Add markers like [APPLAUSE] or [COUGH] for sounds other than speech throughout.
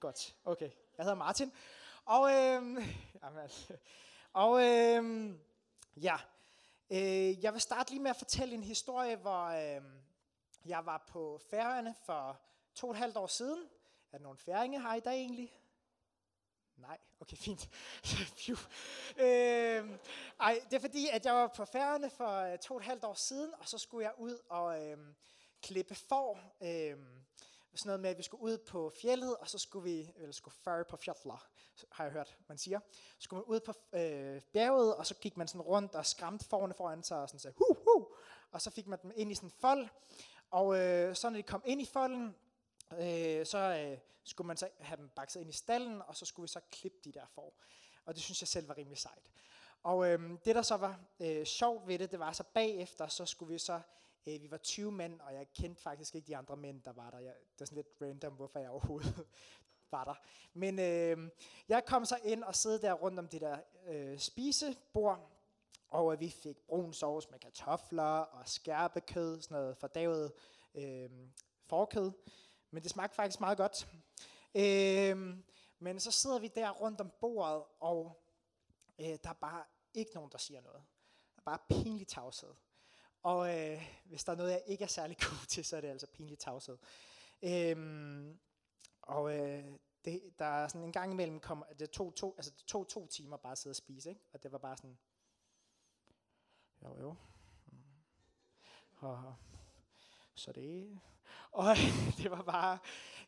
Godt, okay. Jeg hedder Martin. Og, øhm, [LAUGHS] jamen, altså. og øhm, ja, øh, jeg vil starte lige med at fortælle en historie, hvor øhm, jeg var på Færøerne for to og et halvt år siden. Er der nogle færinge her i dag egentlig? Nej, okay, [LAUGHS] fint. [LAUGHS] øhm, ej, det er fordi, at jeg var på Færøerne for øh, to og et halvt år siden, og så skulle jeg ud og øhm, klippe får. Øhm, sådan noget med, at vi skulle ud på fjellet, og så skulle vi, eller skulle fare på fjotler, har jeg hørt, man siger. Så skulle man ud på øh, bjerget, og så gik man sådan rundt og skræmte forne foran sig, og sådan sagde, hu, hu, og så fik man dem ind i sådan en fold, og øh, så når de kom ind i folden, øh, så øh, skulle man så have dem bakset ind i stallen, og så skulle vi så klippe de der for. Og det synes jeg selv var rimelig sejt. Og øh, det der så var øh, sjovt ved det, det var så bagefter, så skulle vi så Øh, vi var 20 mænd, og jeg kendte faktisk ikke de andre mænd, der var der. Jeg, det er sådan lidt random, hvorfor jeg overhovedet [LAUGHS] var der. Men øh, jeg kom så ind og sidde der rundt om det der øh, spisebord, og øh, vi fik brun sovs med kartofler og skærpekød, sådan noget fordavet øh, forkød. Men det smagte faktisk meget godt. Øh, men så sidder vi der rundt om bordet, og øh, der er bare ikke nogen, der siger noget. Der er bare pinlig tavshed. Og øh, hvis der er noget, jeg ikke er særlig [LAUGHS] god til, så er det altså pinlig tavshed. Øhm, og øh, det, der er sådan en gang imellem, kom, det tog to, altså det tog to timer bare at sidde og spise, ikke? og det var bare sådan, jo jo, og, så det, og [LAUGHS] det var bare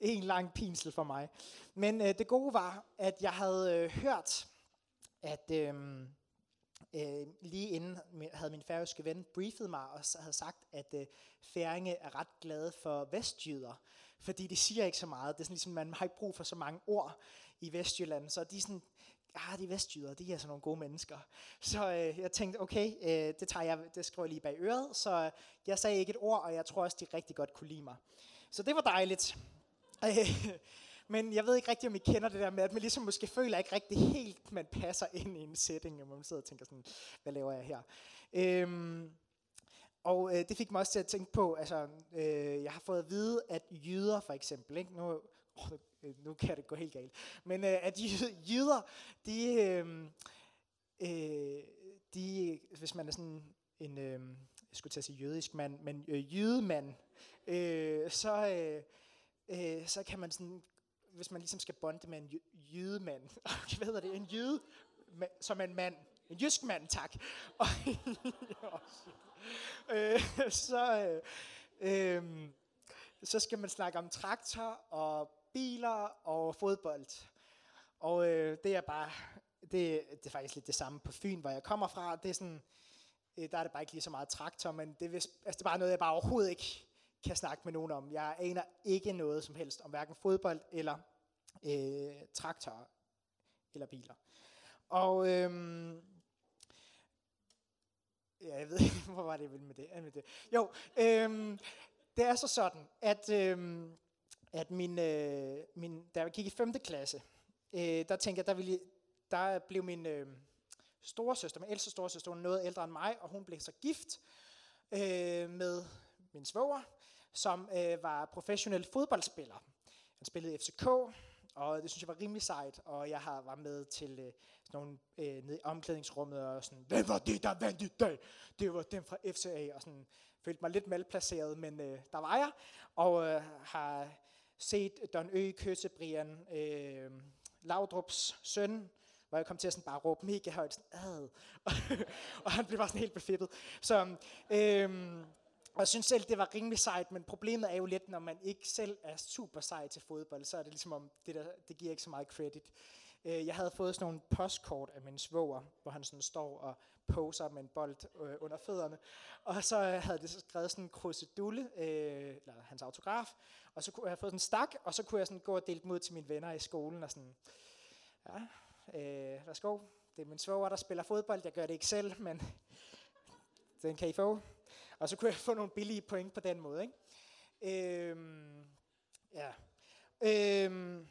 en lang pinsel for mig. Men øh, det gode var, at jeg havde øh, hørt, at øh, øh, lige inden havde min færøske ven briefet mig og havde sagt, at øh, færinge er ret glade for vestjyder, fordi de siger ikke så meget. Det er sådan ligesom, man har ikke brug for så mange ord i Vestjylland, så de er sådan, ah, de vestjyder, de er sådan nogle gode mennesker. Så øh, jeg tænkte, okay, øh, det, tager jeg, det skriver jeg lige bag øret, så øh, jeg sagde ikke et ord, og jeg tror også, de rigtig godt kunne lide mig. Så det var dejligt. [LAUGHS] Øh, men jeg ved ikke rigtig, om I kender det der med, at man ligesom måske føler ikke rigtig helt, man passer ind i en setting, og man sidder og tænker sådan, hvad laver jeg her? Øhm, og øh, det fik mig også til at tænke på, altså, øh, jeg har fået at vide, at jøder for eksempel, ikke? Nu, oh, nu kan det gå helt galt, men øh, at jøder, de, øh, øh, de, hvis man er sådan en, øh, jeg skulle til at sige jødisk mand, men øh, jødemand, øh, så, øh, øh, så kan man sådan hvis man ligesom skal bonde med en jydemand, [LAUGHS] Hvad hedder det? En jyde, som en mand. En jysk mand, tak. [LAUGHS] Og, øh, så, øh, øh, så skal man snakke om traktor og biler og fodbold. Og øh, det er bare, det, det er faktisk lidt det samme på Fyn, hvor jeg kommer fra. Det er sådan, øh, der er det bare ikke lige så meget traktor, men det er, vist, altså det er bare noget, jeg bare overhovedet ikke kan snakke med nogen om. Jeg aner ikke noget som helst om hverken fodbold eller øh, traktorer eller biler. Og øhm, ja, jeg ved ikke, [LAUGHS] hvor var det, med det. Med det. Jo, øhm, det er så sådan, at, øhm, at min, øh, min, da jeg gik i 5. klasse, øh, der tænkte jeg, der, ville, der blev min øh, storesøster, min ældste storesøster, hun noget ældre end mig, og hun blev så gift øh, med min svoger, som øh, var professionel fodboldspiller. Han spillede i FCK, og det synes jeg var rimelig sejt, og jeg har var med til øh, sådan nogle øh, nede i omklædningsrummet, og sådan, hvem var det, der vandt i dag? Det var dem fra FCA, og sådan, følte mig lidt malplaceret, men øh, der var jeg, og øh, har set Don Ø kysse Brian øh, Laudrups søn, hvor jeg kom til at sådan bare råbe mega højt, sådan, Ad. [LAUGHS] og han blev bare sådan helt befippet. Så, øh, og jeg synes selv, det var rimelig sejt, men problemet er jo lidt, når man ikke selv er super sej til fodbold, så er det ligesom om, det, der, det giver ikke så meget credit. Øh, jeg havde fået sådan nogle postkort af min svoger, hvor han sådan står og poser med en bold øh, under fødderne. Og så øh, havde det skrevet sådan en krusedulle, øh, eller hans autograf, og så kunne jeg have fået sådan en stak, og så kunne jeg sådan gå og dele dem ud til mine venner i skolen, og sådan, ja, øh, værsgo, det er min svoger, der spiller fodbold, jeg gør det ikke selv, men den kan I få. Og så kunne jeg [LAUGHS] få nogle billige point på den måde. Ikke? Øhm, ja. Øhm,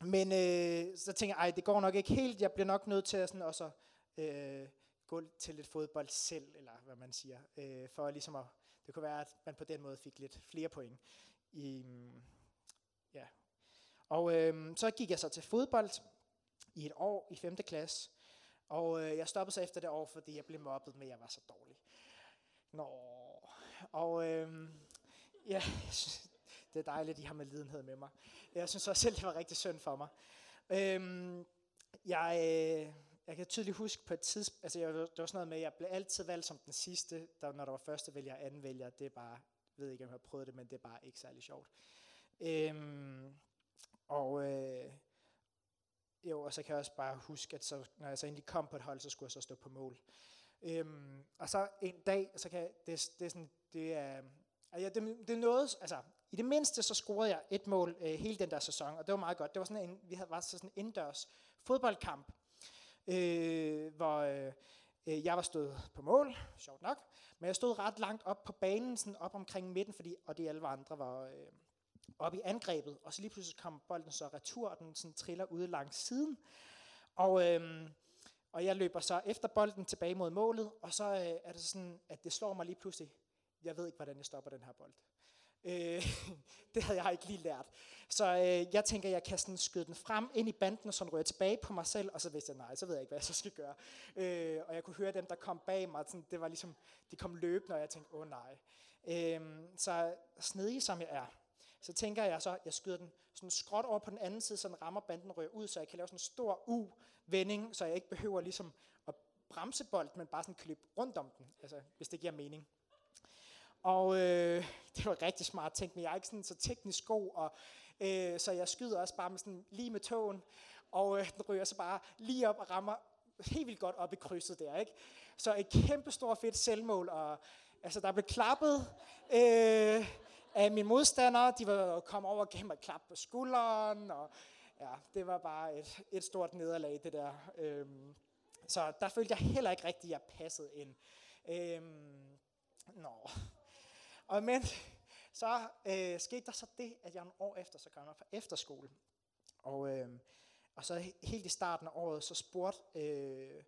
men øh, så tænker jeg, ej, det går nok ikke helt. Jeg bliver nok nødt til at sådan også øh, gå til lidt fodbold selv, eller hvad man siger. Øh, for ligesom at, det kunne være, at man på den måde fik lidt flere point. I, ja. Og øh, så gik jeg så til fodbold i et år i 5. klasse. Og øh, jeg stoppede så efter det år, fordi jeg blev mobbet med, at jeg var så dårlig. Nå. Og øh, ja, [LAUGHS] det er dejligt, at I har med lidenhed med mig. Jeg synes også selv, det var rigtig synd for mig. Øh, jeg, øh, jeg kan tydeligt huske på et tidspunkt, altså jeg, det var sådan noget med, at jeg blev altid valgt som den sidste, der, når der var første vælger og anden vælger. Det er bare, jeg ved ikke, om jeg har prøvet det, men det er bare ikke særlig sjovt. Øhm, og øh, jo, og så kan jeg også bare huske, at så, når jeg så endelig kom på et hold, så skulle jeg så stå på mål. Øhm, og så en dag, så kan jeg, det, det er sådan, det er, øh, ja, det, det er noget, altså i det mindste så scorede jeg et mål øh, hele den der sæson, og det var meget godt. Det var sådan en, vi havde var sådan en indendørs fodboldkamp, øh, hvor øh, øh jeg var stået på mål, sjovt nok, men jeg stod ret langt op på banen, sådan op omkring midten, fordi, og de alle andre var øh, oppe i angrebet, og så lige pludselig kom bolden så retur, og den sådan triller ude langs siden, og, øh, og jeg løber så efter bolden tilbage mod målet, og så øh, er det sådan, at det slår mig lige pludselig, jeg ved ikke, hvordan jeg stopper den her bold. Øh, [LAUGHS] det havde jeg ikke lige lært. Så øh, jeg tænker, jeg kan sådan skyde den frem ind i banden, og så rører tilbage på mig selv, og så vidste jeg, nej, så ved jeg ikke, hvad jeg så skal gøre. Øh, og jeg kunne høre dem, der kom bag mig, sådan, det var ligesom, de kom løbende, og jeg tænkte, åh oh, nej. Øh, så snedig som jeg er, så tænker jeg så, jeg skyder den sådan skråt over på den anden side, så den rammer banden og rører ud, så jeg kan lave sådan en stor U-vending, så jeg ikke behøver ligesom at bremse bolden, men bare sådan klippe rundt om den, altså, hvis det giver mening. Og øh, det var rigtig smart tænkt, men jeg er ikke sådan så teknisk god, og, øh, så jeg skyder også bare med sådan, lige med tågen, og øh, den ryger så bare lige op og rammer helt vildt godt op i krydset der. Ikke? Så et kæmpe stort fedt selvmål, og altså, der blev klappet øh, af mine modstandere. De var kommet over og gav mig et klap på skulderen, og ja, det var bare et, et stort nederlag, det der. Øh, så der følte jeg heller ikke rigtigt, at jeg passede ind. Øh, nå, og men så øh, skete der så det, at jeg nogle år efter, så kom jeg fra efterskole. Og, øh, og så helt i starten af året, så spurgte, øh,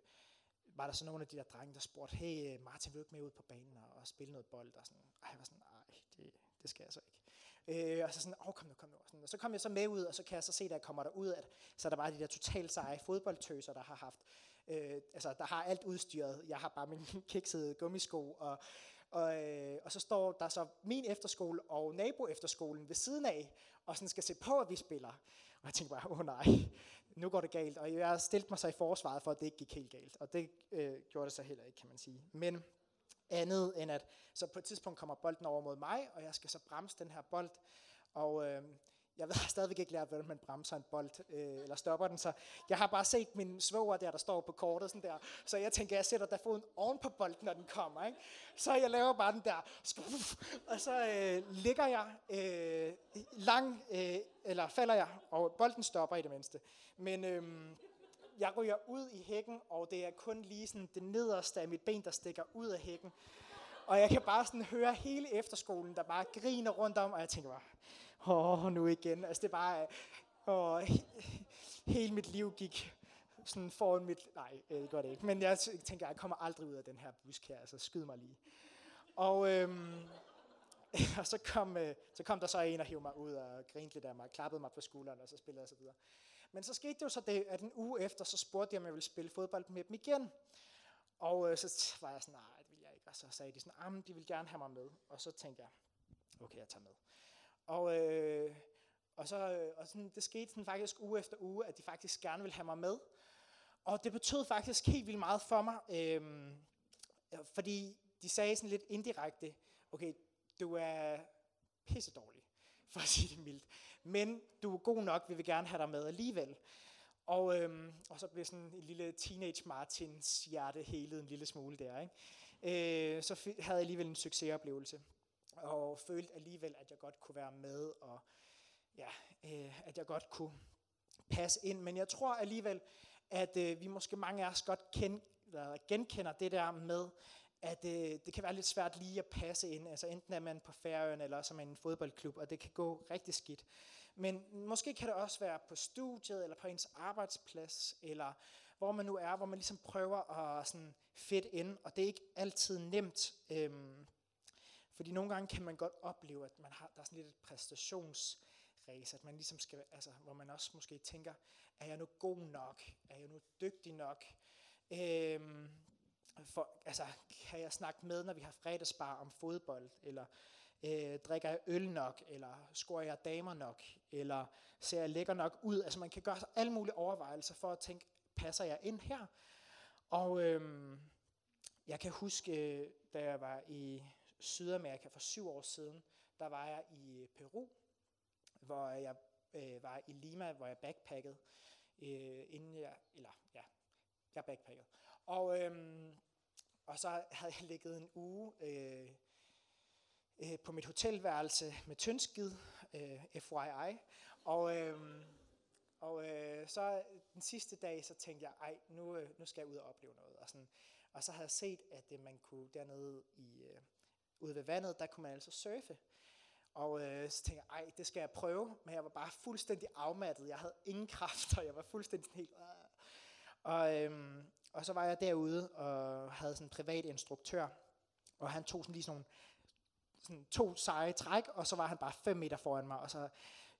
var der så nogle af de der drenge, der spurgte, hey øh, Martin, vil du ikke med ud på banen og, og spille noget bold? Og sådan, og jeg var sådan, nej, det, det skal jeg så ikke. Øh, og så sådan, åh, oh, kom nu, kom nu. Og, sådan, og så kom jeg så med ud, og så kan jeg så se, da jeg kommer derud, at så er der bare de der totalt seje fodboldtøser, der har haft, øh, altså der har alt udstyret. Jeg har bare min [LAUGHS] kiksede gummisko, og og, øh, og så står der så min efterskole og nabo efterskolen ved siden af, og sådan skal se på, at vi spiller. Og jeg tænker bare, åh oh, nej, nu går det galt. Og jeg stillede mig så i forsvaret for, at det ikke gik helt galt. Og det øh, gjorde det så heller ikke, kan man sige. Men andet end at, så på et tidspunkt kommer bolden over mod mig, og jeg skal så bremse den her bold. Og øh, jeg ved, [LAUGHS] stadigvæk ikke lært, hvordan man bremser en bold, øh, eller stopper den, så jeg har bare set min svoger der, der står på kortet, sådan der, så jeg tænker, jeg sætter der foden oven på bolden, når den kommer, ikke? Så jeg laver bare den der, og så øh, ligger jeg øh, lang, øh, eller falder jeg, og bolden stopper i det mindste. Men øh, jeg ryger ud i hækken, og det er kun lige sådan det nederste af mit ben, der stikker ud af hækken. Og jeg kan bare sådan høre hele efterskolen, der bare griner rundt om, og jeg tænker bare, åh, oh, nu igen. Altså det bare, øh, åh, hele mit liv gik sådan foran mit, nej, øh, det gør det ikke, men jeg tænker, jeg kommer aldrig ud af den her busk her, altså skyd mig lige. Og, øhm, [LAUGHS] og så, kom, øh, så kom der så en og hævde mig ud og grinte lidt af mig, klappede mig på skulderen, og så spillede jeg så videre. Men så skete det jo så det, at en uge efter, så spurgte jeg, om jeg ville spille fodbold med dem igen. Og øh, så var jeg sådan, nej, det vil jeg ikke. Og så sagde de sådan, ah, de vil gerne have mig med. Og så tænkte jeg, okay, jeg tager med. Og, øh, og, så, øh, og sådan, det skete sådan faktisk uge efter uge, at de faktisk gerne ville have mig med. Og det betød faktisk helt vildt meget for mig, øh, fordi de sagde sådan lidt indirekte, okay, du er pisse dårlig, [LAUGHS] for at sige det mildt. Men du er god nok, vi vil gerne have dig med alligevel. Og, øhm, og så blev sådan en lille teenage Martins hjerte helet en lille smule der. Ikke? Øh, så havde jeg alligevel en succesoplevelse og følte alligevel, at jeg godt kunne være med, og ja, øh, at jeg godt kunne passe ind. Men jeg tror alligevel, at øh, vi måske mange af os godt kend, eller genkender det der med, at øh, det kan være lidt svært lige at passe ind. Altså enten er man på færøen, eller som en fodboldklub, og det kan gå rigtig skidt. Men måske kan det også være på studiet, eller på ens arbejdsplads, eller hvor man nu er, hvor man ligesom prøver at sådan fedt ind, og det er ikke altid nemt. Øhm, fordi nogle gange kan man godt opleve, at man har, der er sådan lidt et præstationsrace, at man ligesom skal, altså, hvor man også måske tænker, er jeg nu god nok? Er jeg nu dygtig nok? Øhm, for, altså, kan jeg snakke med, når vi har fredagsbar om fodbold, eller øh, drikker jeg øl nok, eller scorer jeg damer nok, eller ser jeg lækker nok ud? Altså man kan gøre sig alle mulige overvejelser for at tænke, passer jeg ind her? Og øhm, jeg kan huske, øh, da jeg var i Sydamerika for syv år siden, der var jeg i øh, Peru, hvor jeg øh, var i Lima, hvor jeg backpackede, øh, inden jeg, eller ja, jeg backpackede. Og, øh, og så havde jeg ligget en uge øh, øh, på mit hotelværelse med tyndskid, øh, FYI. Og, øh, og øh, så den sidste dag, så tænkte jeg, ej, nu, øh, nu skal jeg ud og opleve noget. Og, sådan. og så havde jeg set, at øh, man kunne dernede i, øh, ude ved vandet, der kunne man altså surfe. Og øh, så tænkte jeg, ej, det skal jeg prøve. Men jeg var bare fuldstændig afmattet. Jeg havde ingen [LAUGHS] kræfter. Jeg var fuldstændig helt... Øh. Og, øh, og så var jeg derude og havde sådan en privat instruktør. Og han tog sådan lige sådan nogle sådan to seje træk, og så var han bare 5 meter foran mig, og så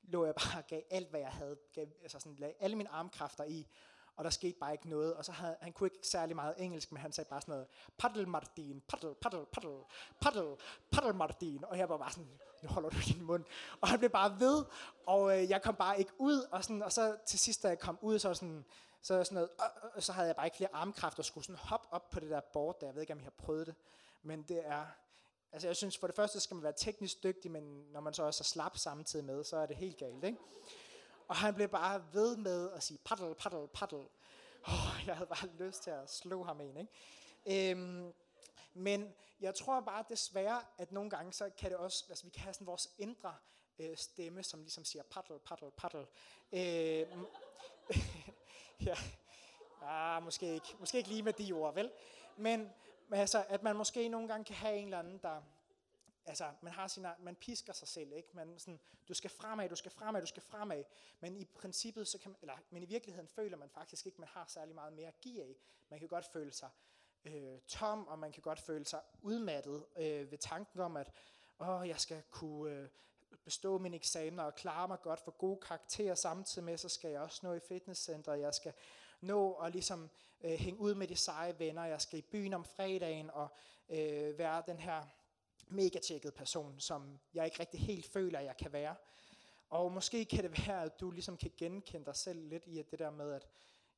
lå jeg bare og gav alt, hvad jeg havde, gav, altså sådan, lagde alle mine armkræfter i, og der skete bare ikke noget, og så havde, han kunne ikke særlig meget engelsk, men han sagde bare sådan noget, paddle Martin, paddle, paddle, paddle, paddle, paddle Martin, og jeg var bare sådan, nu holder du din mund, og han blev bare ved, og øh, jeg kom bare ikke ud, og, sådan, og så til sidst, da jeg kom ud, så sådan, så, sådan noget, øh, øh, så havde jeg bare ikke flere armkræfter, og skulle sådan hoppe op på det der board der, jeg ved ikke, om I har prøvet det, men det er, Altså jeg synes for det første skal man være teknisk dygtig, men når man så også er slap samtidig med, så er det helt galt. Ikke? Og han blev bare ved med at sige paddle, paddle, paddle. Oh, jeg havde bare lyst til at slå ham en, Ikke? Øhm, men jeg tror bare desværre, at nogle gange så kan det også, altså vi kan have sådan vores indre øh, stemme, som ligesom siger paddle, paddle, paddle. Øhm, [LAUGHS] ja, ah, måske, ikke, måske ikke lige med de ord, vel? Men, men altså, at man måske nogle gange kan have en eller anden, der, altså, man, har sin, man pisker sig selv, ikke? Man sådan, du skal fremad, du skal fremad, du skal fremad. Men i princippet, så kan man, eller, men i virkeligheden føler man faktisk ikke, man har særlig meget mere at give af. Man kan godt føle sig øh, tom, og man kan godt føle sig udmattet øh, ved tanken om, at åh, jeg skal kunne øh, bestå mine eksamener og klare mig godt for gode karakterer samtidig med, så skal jeg også nå i fitnesscenter, jeg skal nå at ligesom øh, hænge ud med de seje venner, jeg skal i byen om fredagen og øh, være den her mega tjekket person, som jeg ikke rigtig helt føler, jeg kan være. Og måske kan det [LAUGHS] være, at du ligesom kan genkende dig selv lidt i at det der med, at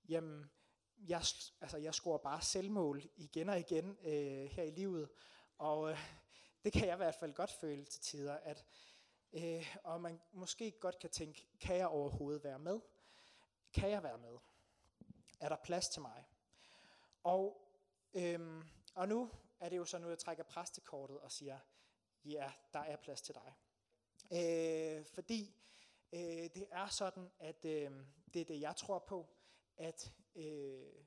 jamen, jeg, altså, jeg scorer bare selvmål igen og igen øh, her i livet. Og øh, [LAUGHS] det kan jeg i hvert fald godt føle til tider, at øh, og man måske godt kan tænke, kan jeg overhovedet være med? Kan jeg være med? Er der plads til mig? Og, øh, og nu er det jo så nu, jeg trækker præstekortet og siger, ja, der er plads til dig. Øh, fordi øh, det er sådan, at øh, det er det, jeg tror på, at øh,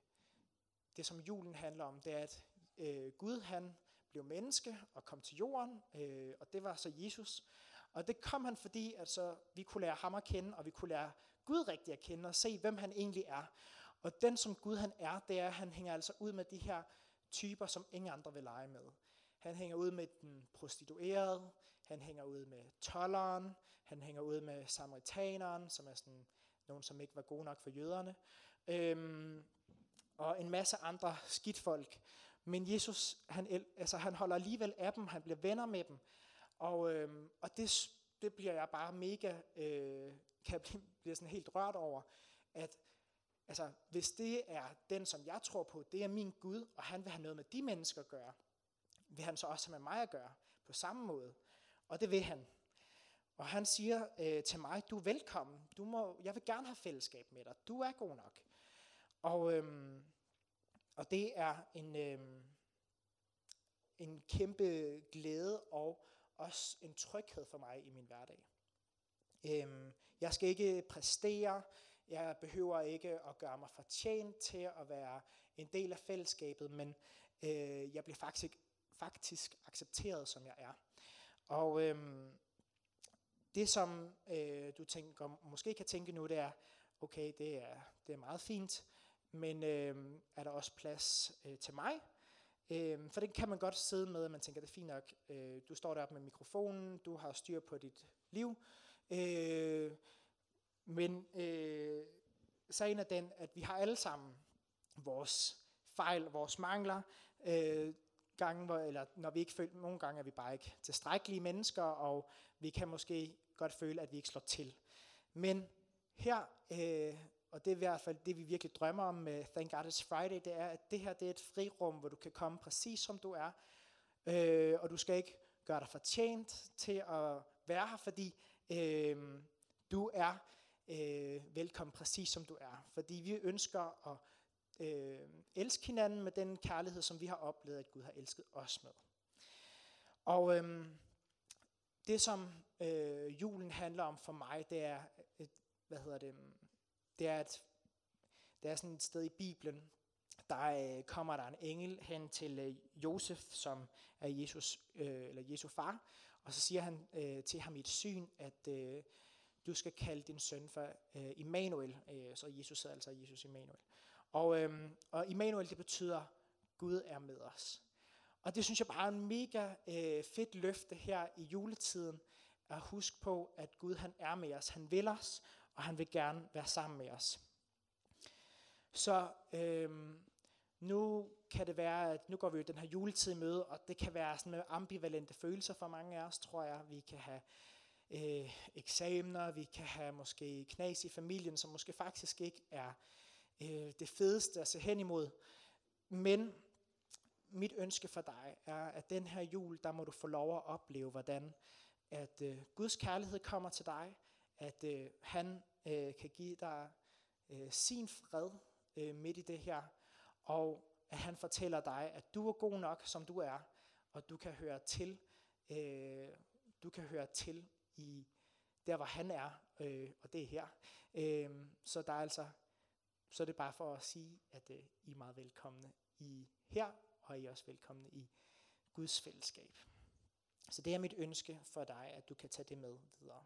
det som julen handler om, det er, at øh, Gud han blev menneske og kom til jorden, øh, og det var så Jesus. Og det kom han, fordi at så vi kunne lære ham at kende, og vi kunne lære Gud rigtigt at kende, og se, hvem han egentlig er. Og den, som Gud han er, det er, at han hænger altså ud med de her typer, som ingen andre vil lege med. Han hænger ud med den prostituerede, han hænger ud med tolleren, han hænger ud med samaritaneren, som er sådan nogen, som ikke var gode nok for jøderne, øhm, og en masse andre skidtfolk. Men Jesus, han, altså, han holder alligevel af dem, han bliver venner med dem, og, øhm, og det, det bliver jeg bare mega, øh, kan blive, bliver sådan helt rørt over, at Altså, hvis det er den, som jeg tror på, det er min Gud, og han vil have noget med de mennesker at gøre, vil han så også have med mig at gøre på samme måde. Og det vil han. Og han siger øh, til mig, du er velkommen. Du må, jeg vil gerne have fællesskab med dig. Du er god nok. Og, øhm, og det er en, øhm, en kæmpe glæde og også en tryghed for mig i min hverdag. Øhm, jeg skal ikke præstere, jeg behøver ikke at gøre mig fortjent til at være en del af fællesskabet, men øh, jeg bliver faktisk, faktisk accepteret, som jeg er. Og øh, det, som øh, du tænker, måske kan tænke nu, det er, okay, det er, det er meget fint, men øh, er der også plads øh, til mig? Øh, for det kan man godt sidde med, at man tænker, det er fint nok, øh, du står deroppe med mikrofonen, du har styr på dit liv, Øh, men øh, sagen er den, at vi har alle sammen vores fejl, vores mangler, øh, gange, hvor, eller når vi ikke føler, nogle gange er vi bare ikke tilstrækkelige mennesker, og vi kan måske godt føle, at vi ikke slår til. Men her, øh, og det er i hvert fald det, vi virkelig drømmer om med Thank God It's Friday, det er, at det her det er et frirum, hvor du kan komme præcis som du er, øh, og du skal ikke gøre dig fortjent til at være her, fordi øh, du er øh, velkommen præcis som du er. Fordi vi ønsker at øh, elske hinanden med den kærlighed, som vi har oplevet, at Gud har elsket os med. Og øh, det, som øh, julen handler om for mig, det er, et, hvad hedder det, det er, et, det er sådan et sted i Bibelen, der øh, kommer der en engel hen til øh, Josef, som er Jesus, øh, eller Jesu far, og så siger han øh, til ham i et syn, at øh, du skal kalde din søn for øh, Immanuel, øh, så Jesus hedder altså Jesus Immanuel. Og, øh, og Immanuel, det betyder, Gud er med os. Og det synes jeg bare er en mega øh, fedt løfte her i juletiden, at huske på, at Gud han er med os. Han vil os, og han vil gerne være sammen med os. Så øh, nu kan det være, at nu går vi jo den her juletid i møde, og det kan være sådan med ambivalente følelser for mange af os, tror jeg. Vi kan have øh, eksamener, vi kan have måske knas i familien, som måske faktisk ikke er øh, det fedeste at se hen imod. Men mit ønske for dig er, at den her jul, der må du få lov at opleve, hvordan at øh, Guds kærlighed kommer til dig, at øh, han øh, kan give dig øh, sin fred øh, midt i det her, og at han fortæller dig, at du er god nok, som du er, og du kan høre til, øh, du kan høre til i der, hvor han er, øh, og det er her. Øh, så der er altså så er det bare for at sige, at øh, I er meget velkomne i her, og I er også velkomne i Guds fællesskab. Så det er mit ønske for dig, at du kan tage det med videre.